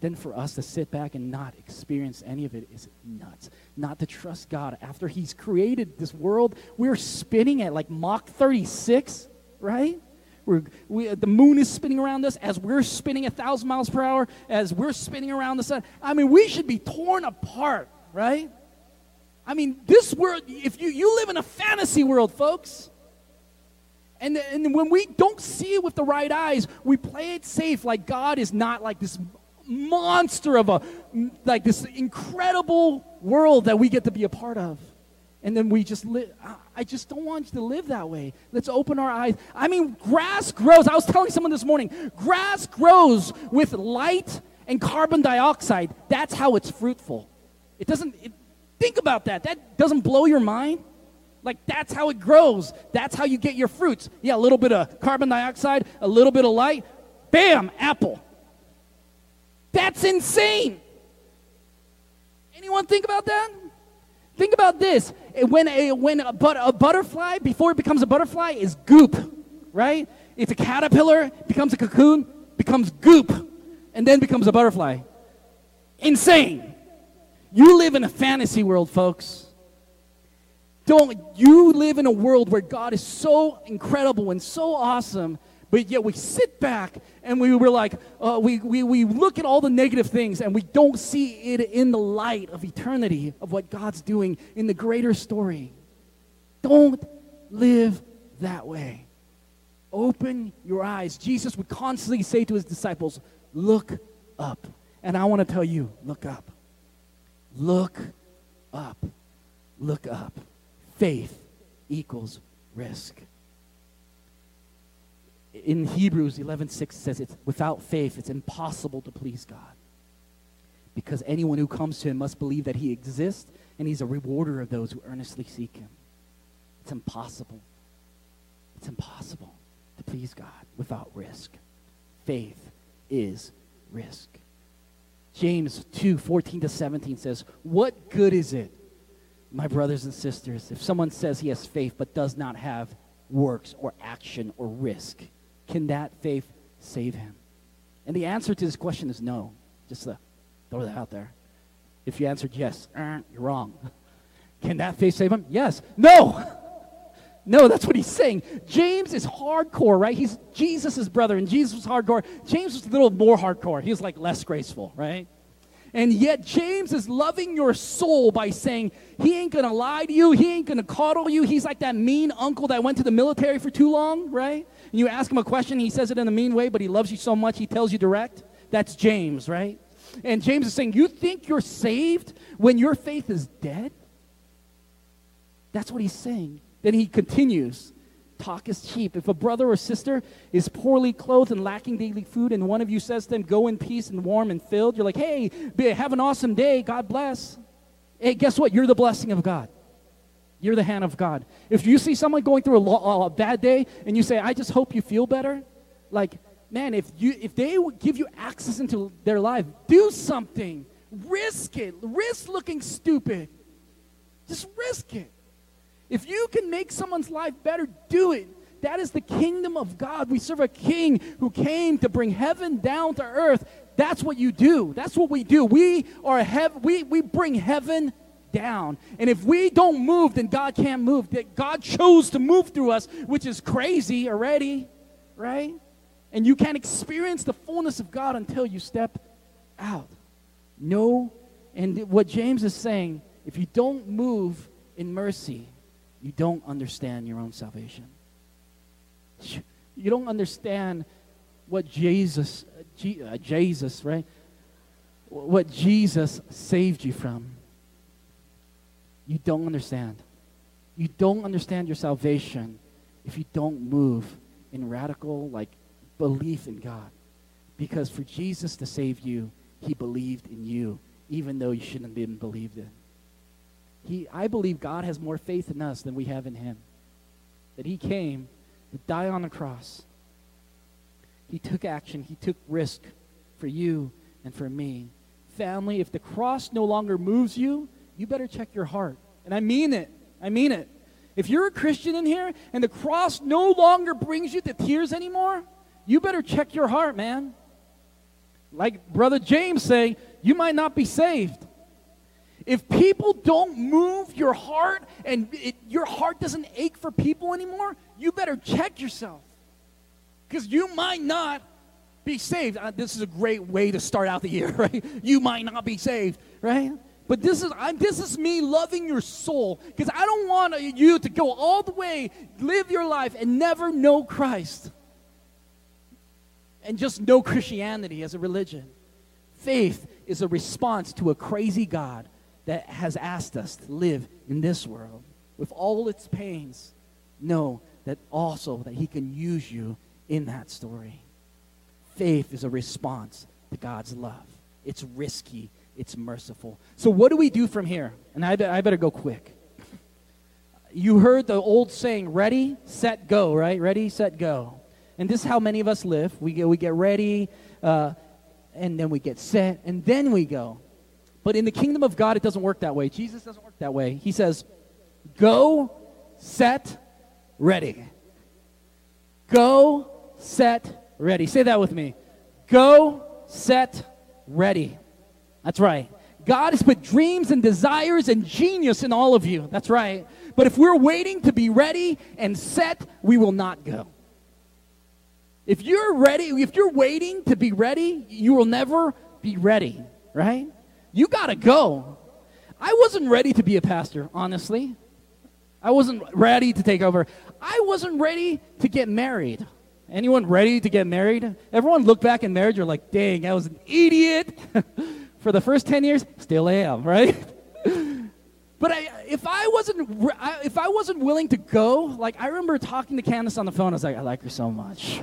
Then for us to sit back and not experience any of it is nuts. Not to trust God after He's created this world. We're spinning at like Mach 36, right? We're, we, the moon is spinning around us as we're spinning a thousand miles per hour, as we're spinning around the sun. I mean, we should be torn apart, right? I mean, this world, if you, you live in a fantasy world, folks. And, and when we don't see it with the right eyes, we play it safe like God is not like this monster of a, like this incredible world that we get to be a part of. And then we just live. I just don't want you to live that way. Let's open our eyes. I mean, grass grows. I was telling someone this morning grass grows with light and carbon dioxide. That's how it's fruitful. It doesn't, it, think about that. That doesn't blow your mind. Like that's how it grows. That's how you get your fruits. Yeah, a little bit of carbon dioxide, a little bit of light, bam, apple. That's insane. Anyone think about that? Think about this. When a, when a, but, a butterfly, before it becomes a butterfly, is goop, right? It's a caterpillar, becomes a cocoon, becomes goop, and then becomes a butterfly. Insane. You live in a fantasy world, folks. Don't you live in a world where God is so incredible and so awesome, but yet we sit back and we were like, uh, we, we, we look at all the negative things and we don't see it in the light of eternity of what God's doing in the greater story. Don't live that way. Open your eyes. Jesus would constantly say to his disciples, Look up. And I want to tell you, look up. Look up. Look up faith equals risk. In Hebrews 11:6 says it's without faith it's impossible to please God. Because anyone who comes to him must believe that he exists and he's a rewarder of those who earnestly seek him. It's impossible. It's impossible to please God without risk. Faith is risk. James 2 14 to 17 says, What good is it my brothers and sisters, if someone says he has faith but does not have works or action or risk, can that faith save him? And the answer to this question is no. Just throw that out there. If you answered yes, you're wrong. Can that faith save him? Yes. No. No, that's what he's saying. James is hardcore, right? He's Jesus' brother, and Jesus was hardcore. James was a little more hardcore. He was like less graceful, right? And yet, James is loving your soul by saying, He ain't gonna lie to you, He ain't gonna coddle you. He's like that mean uncle that went to the military for too long, right? And you ask him a question, he says it in a mean way, but he loves you so much, he tells you direct. That's James, right? And James is saying, You think you're saved when your faith is dead? That's what he's saying. Then he continues talk is cheap. If a brother or sister is poorly clothed and lacking daily food, and one of you says to them, Go in peace and warm and filled, you're like, Hey, have an awesome day. God bless. Hey, guess what? You're the blessing of God. You're the hand of God. If you see someone going through a, lo- a bad day and you say, I just hope you feel better, like, man, if, you, if they give you access into their life, do something. Risk it. Risk looking stupid. Just risk it. If you can make someone's life better, do it. That is the kingdom of God. We serve a king who came to bring heaven down to earth. That's what you do. That's what we do. We are heaven. We, we bring heaven down. And if we don't move, then God can't move. That God chose to move through us, which is crazy already, right? And you can't experience the fullness of God until you step out. No. And what James is saying, if you don't move in mercy, you don't understand your own salvation. You don't understand what Jesus, uh, Jesus, right? What Jesus saved you from. You don't understand. You don't understand your salvation if you don't move in radical, like, belief in God. Because for Jesus to save you, he believed in you, even though you shouldn't have been believed in. He, I believe God has more faith in us than we have in him. That he came to die on the cross. He took action. He took risk for you and for me. Family, if the cross no longer moves you, you better check your heart. And I mean it. I mean it. If you're a Christian in here and the cross no longer brings you to tears anymore, you better check your heart, man. Like Brother James saying, you might not be saved. If people don't move your heart and it, your heart doesn't ache for people anymore, you better check yourself. Because you might not be saved. Uh, this is a great way to start out the year, right? You might not be saved, right? But this is I'm, this is me loving your soul because I don't want you to go all the way, live your life, and never know Christ, and just know Christianity as a religion. Faith is a response to a crazy God that has asked us to live in this world with all its pains, know that also that he can use you in that story. Faith is a response to God's love. It's risky, it's merciful. So what do we do from here? And I, be- I better go quick. You heard the old saying, ready, set, go, right? Ready, set, go. And this is how many of us live. We get, we get ready, uh, and then we get set, and then we go. But in the kingdom of God, it doesn't work that way. Jesus doesn't work that way. He says, Go, set, ready. Go, set, ready. Say that with me. Go, set, ready. That's right. God has put dreams and desires and genius in all of you. That's right. But if we're waiting to be ready and set, we will not go. If you're ready, if you're waiting to be ready, you will never be ready, right? You got to go. I wasn't ready to be a pastor, honestly. I wasn't ready to take over. I wasn't ready to get married. Anyone ready to get married? Everyone look back in marriage, you're like, dang, I was an idiot. For the first 10 years, still am, right? but I, if I wasn't if I wasn't willing to go, like I remember talking to Candace on the phone, I was like, I like her so much.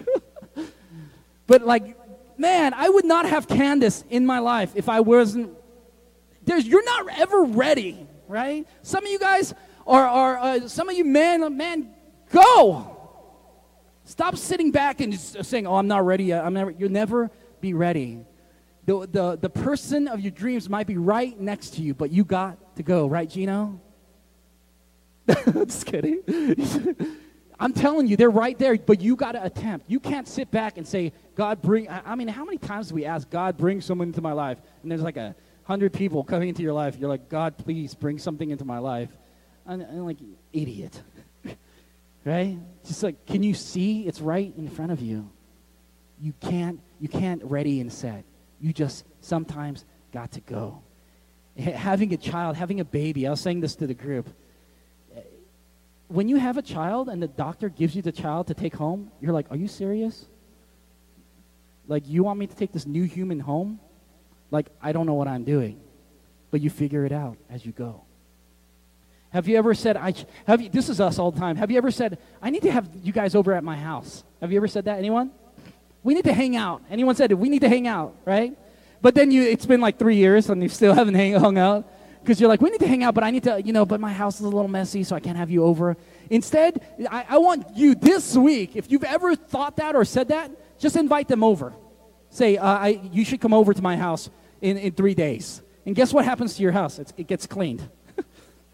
but like, man, I would not have Candace in my life if I wasn't there's, you're not ever ready, right? Some of you guys are, are uh, some of you men, man, go. Stop sitting back and just saying, oh, I'm not ready yet. I'm never, you'll never be ready. The, the, the person of your dreams might be right next to you, but you got to go, right, Gino? just kidding. I'm telling you, they're right there, but you got to attempt. You can't sit back and say, God, bring. I I mean, how many times do we ask, God, bring someone into my life? And there's like a hundred people coming into your life. You're like, God, please bring something into my life. And I'm like, idiot. right? Just like, can you see it's right in front of you? You can't, you can't ready and set. You just sometimes got to go. Having a child, having a baby, I was saying this to the group. When you have a child and the doctor gives you the child to take home, you're like, are you serious? Like, you want me to take this new human home? Like, I don't know what I'm doing. But you figure it out as you go. Have you ever said, I, have you, this is us all the time. Have you ever said, I need to have you guys over at my house? Have you ever said that? Anyone? We need to hang out. Anyone said it? We need to hang out, right? But then you, it's been like three years and you still haven't hang, hung out because you're like, we need to hang out, but I need to, you know, but my house is a little messy, so I can't have you over. Instead, I, I want you this week, if you've ever thought that or said that, just invite them over. Say, uh, I, you should come over to my house in, in three days. And guess what happens to your house? It's, it gets cleaned.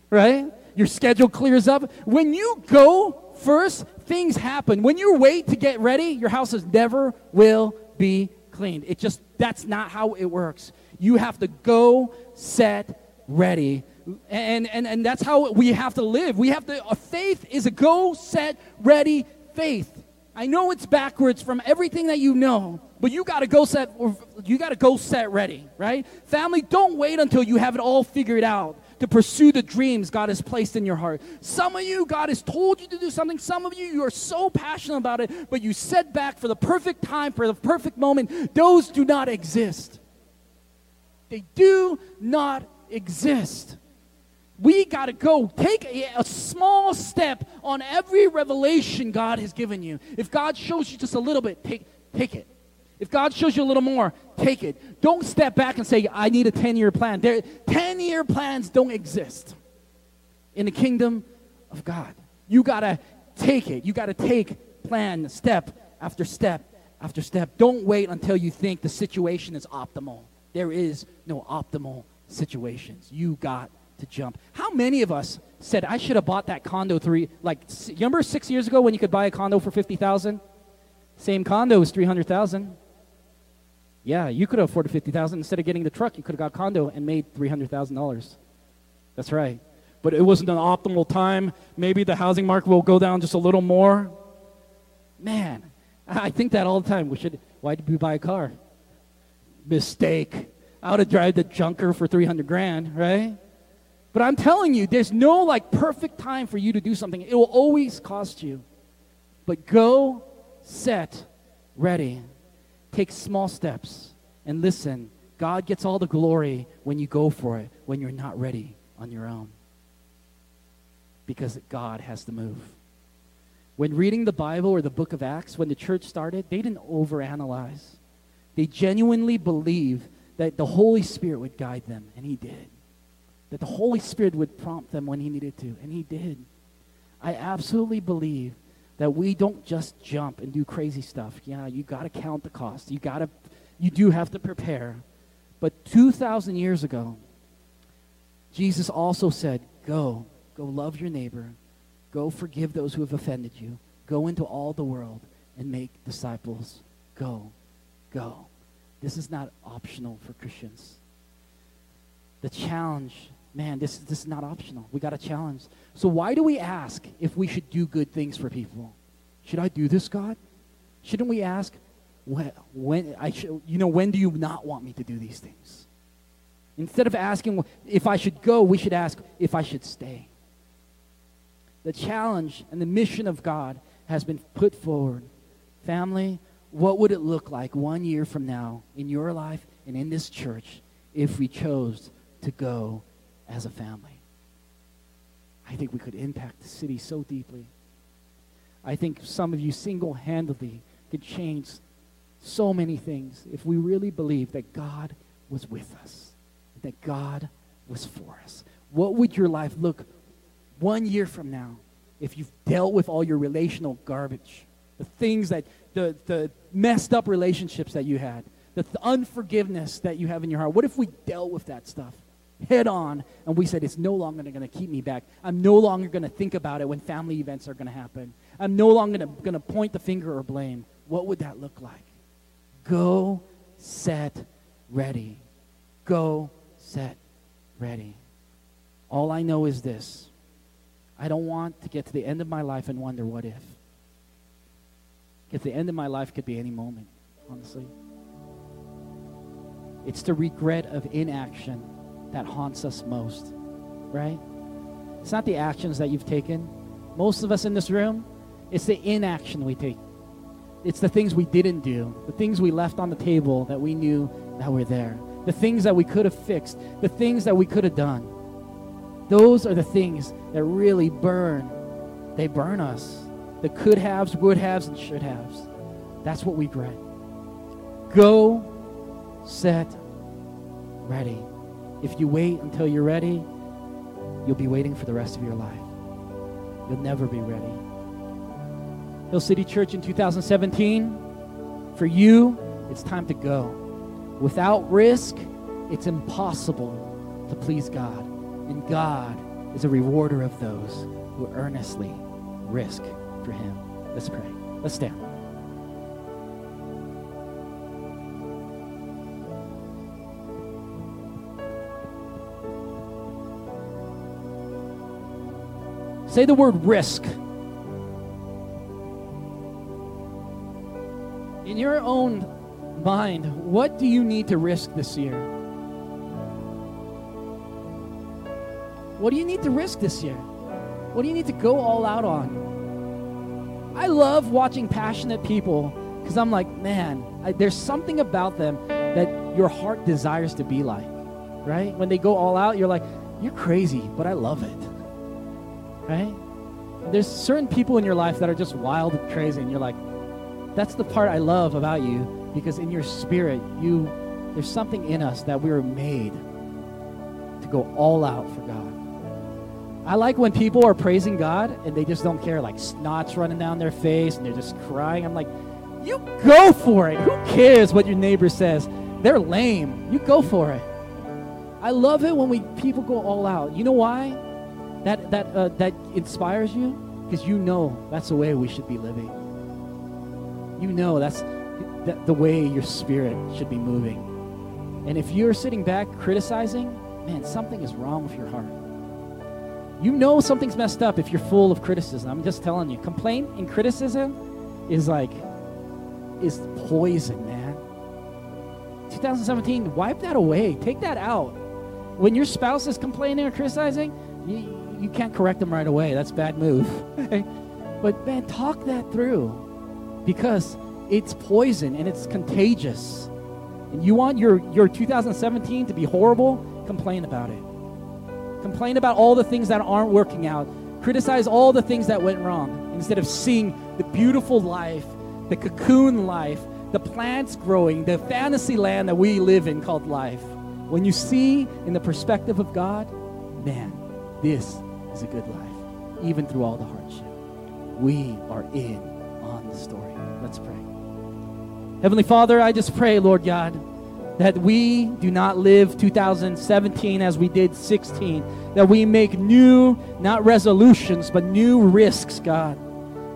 right? Your schedule clears up. When you go first, things happen. When you wait to get ready, your house is never will be cleaned. It just that's not how it works. You have to go set ready. And and and that's how we have to live. We have to a faith is a go set ready faith. I know it's backwards from everything that you know, but you got to go set you got to go set ready, right? Family, don't wait until you have it all figured out to pursue the dreams God has placed in your heart. Some of you, God has told you to do something. Some of you, you are so passionate about it, but you set back for the perfect time, for the perfect moment. Those do not exist. They do not exist. We got to go take a, a small step on every revelation God has given you. If God shows you just a little bit, take, take it. If God shows you a little more, take it. Don't step back and say, I need a 10 year plan. 10 year plans don't exist in the kingdom of God. You got to take it. You got to take plan step after step after step. Don't wait until you think the situation is optimal. There is no optimal situations. You got to jump. How many of us said, I should have bought that condo three, like, remember six years ago when you could buy a condo for 50000 Same condo was 300000 yeah, you could have afforded fifty thousand instead of getting the truck. You could have got a condo and made three hundred thousand dollars. That's right. But it wasn't an optimal time. Maybe the housing market will go down just a little more. Man, I think that all the time. We should. Why did we buy a car? Mistake. I would have drive the junker for three hundred grand, right? But I'm telling you, there's no like perfect time for you to do something. It will always cost you. But go, set, ready take small steps and listen. God gets all the glory when you go for it, when you're not ready on your own. Because God has to move. When reading the Bible or the book of Acts, when the church started, they didn't overanalyze. They genuinely believed that the Holy Spirit would guide them, and He did. That the Holy Spirit would prompt them when He needed to, and He did. I absolutely believe that we don't just jump and do crazy stuff. Yeah, you got to count the cost. You got to you do have to prepare. But 2000 years ago, Jesus also said, "Go, go love your neighbor. Go forgive those who have offended you. Go into all the world and make disciples. Go. Go." This is not optional for Christians. The challenge man, this, this is not optional. We got a challenge. So why do we ask if we should do good things for people? Should I do this, God? Shouldn't we ask when, when I should, you know, when do you not want me to do these things? Instead of asking if I should go, we should ask if I should stay. The challenge and the mission of God has been put forward. Family, what would it look like one year from now in your life and in this church if we chose to go as a family. I think we could impact the city so deeply. I think some of you single handedly could change so many things if we really believe that God was with us, that God was for us. What would your life look one year from now if you've dealt with all your relational garbage? The things that, the, the messed up relationships that you had, the th- unforgiveness that you have in your heart. What if we dealt with that stuff? Head on and we said it's no longer going to keep me back i'm no longer going to think about it when family events are going to happen I'm no longer going to point the finger or blame. What would that look like? Go, set, ready. Go, set, ready. All I know is this I don't want to get to the end of my life and wonder what if. Because the end of my life could be any moment, honestly. It's the regret of inaction that haunts us most, right? It's not the actions that you've taken. Most of us in this room, it's the inaction we take. It's the things we didn't do, the things we left on the table that we knew that were there, the things that we could have fixed, the things that we could have done. Those are the things that really burn. They burn us. The could haves, would haves, and should haves. That's what we regret. Go, set, ready. If you wait until you're ready, you'll be waiting for the rest of your life. You'll never be ready. Hill City Church in 2017, for you, it's time to go. Without risk, it's impossible to please God. And God is a rewarder of those who earnestly risk for Him. Let's pray. Let's stand. Say the word risk. In your own mind, what do you need to risk this year? What do you need to risk this year? What do you need to go all out on? I love watching passionate people because I'm like, man, I, there's something about them that your heart desires to be like, right? When they go all out, you're like, you're crazy, but I love it, right? There's certain people in your life that are just wild and crazy, and you're like, that's the part I love about you because in your spirit, you there's something in us that we were made to go all out for God. I like when people are praising God and they just don't care, like snots running down their face and they're just crying. I'm like, you go for it. Who cares what your neighbor says? They're lame. You go for it. I love it when we people go all out. You know why? That that uh, that inspires you because you know that's the way we should be living. You know that's that the way your spirit should be moving. And if you're sitting back criticizing, man, something is wrong with your heart. You know something's messed up if you're full of criticism. I'm just telling you. Complaint and criticism is like is poison, man. 2017, wipe that away. Take that out. When your spouse is complaining or criticizing, you, you can't correct them right away. That's bad move. but man, talk that through because it's poison and it's contagious. And you want your, your 2017 to be horrible? Complain about it. Complain about all the things that aren't working out. Criticize all the things that went wrong instead of seeing the beautiful life, the cocoon life, the plants growing, the fantasy land that we live in called life. When you see in the perspective of God, man, this is a good life, even through all the hardship. We are in on the story. Let's pray. Heavenly Father, I just pray, Lord God, that we do not live 2017 as we did 16, that we make new, not resolutions, but new risks, God.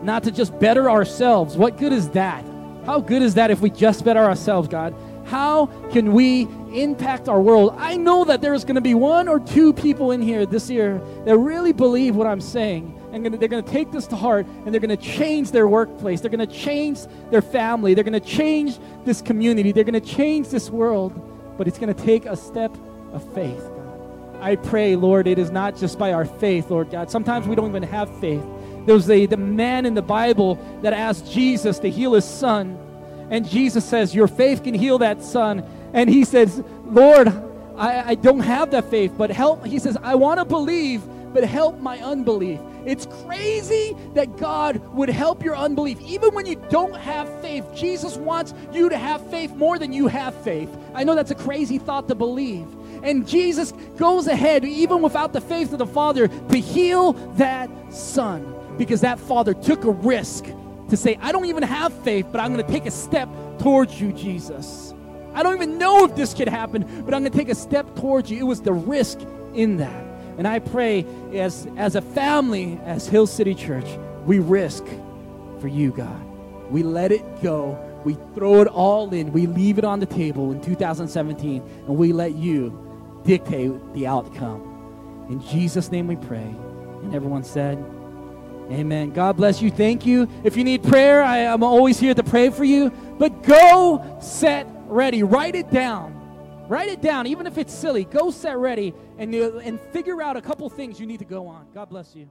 Not to just better ourselves. What good is that? How good is that if we just better ourselves, God? How can we impact our world? I know that there's going to be one or two people in here this year that really believe what I'm saying and they're going to take this to heart and they're going to change their workplace. They're going to change their family. They're going to change this community. They're going to change this world. But it's going to take a step of faith. I pray, Lord, it is not just by our faith, Lord God. Sometimes we don't even have faith. There was a, the man in the Bible that asked Jesus to heal his son. And Jesus says, Your faith can heal that son. And he says, Lord, I, I don't have that faith, but help. He says, I want to believe, but help my unbelief. It's crazy that God would help your unbelief. Even when you don't have faith, Jesus wants you to have faith more than you have faith. I know that's a crazy thought to believe. And Jesus goes ahead, even without the faith of the Father, to heal that son because that father took a risk to say, I don't even have faith, but I'm going to take a step towards you, Jesus. I don't even know if this could happen, but I'm going to take a step towards you. It was the risk in that. And I pray as, as a family, as Hill City Church, we risk for you, God. We let it go. We throw it all in. We leave it on the table in 2017, and we let you dictate the outcome. In Jesus' name we pray. And everyone said, Amen. God bless you. Thank you. If you need prayer, I, am always here to pray for you. But go set ready. Write it down. Write it down, even if it's silly. Go set ready and, and figure out a couple things you need to go on. God bless you.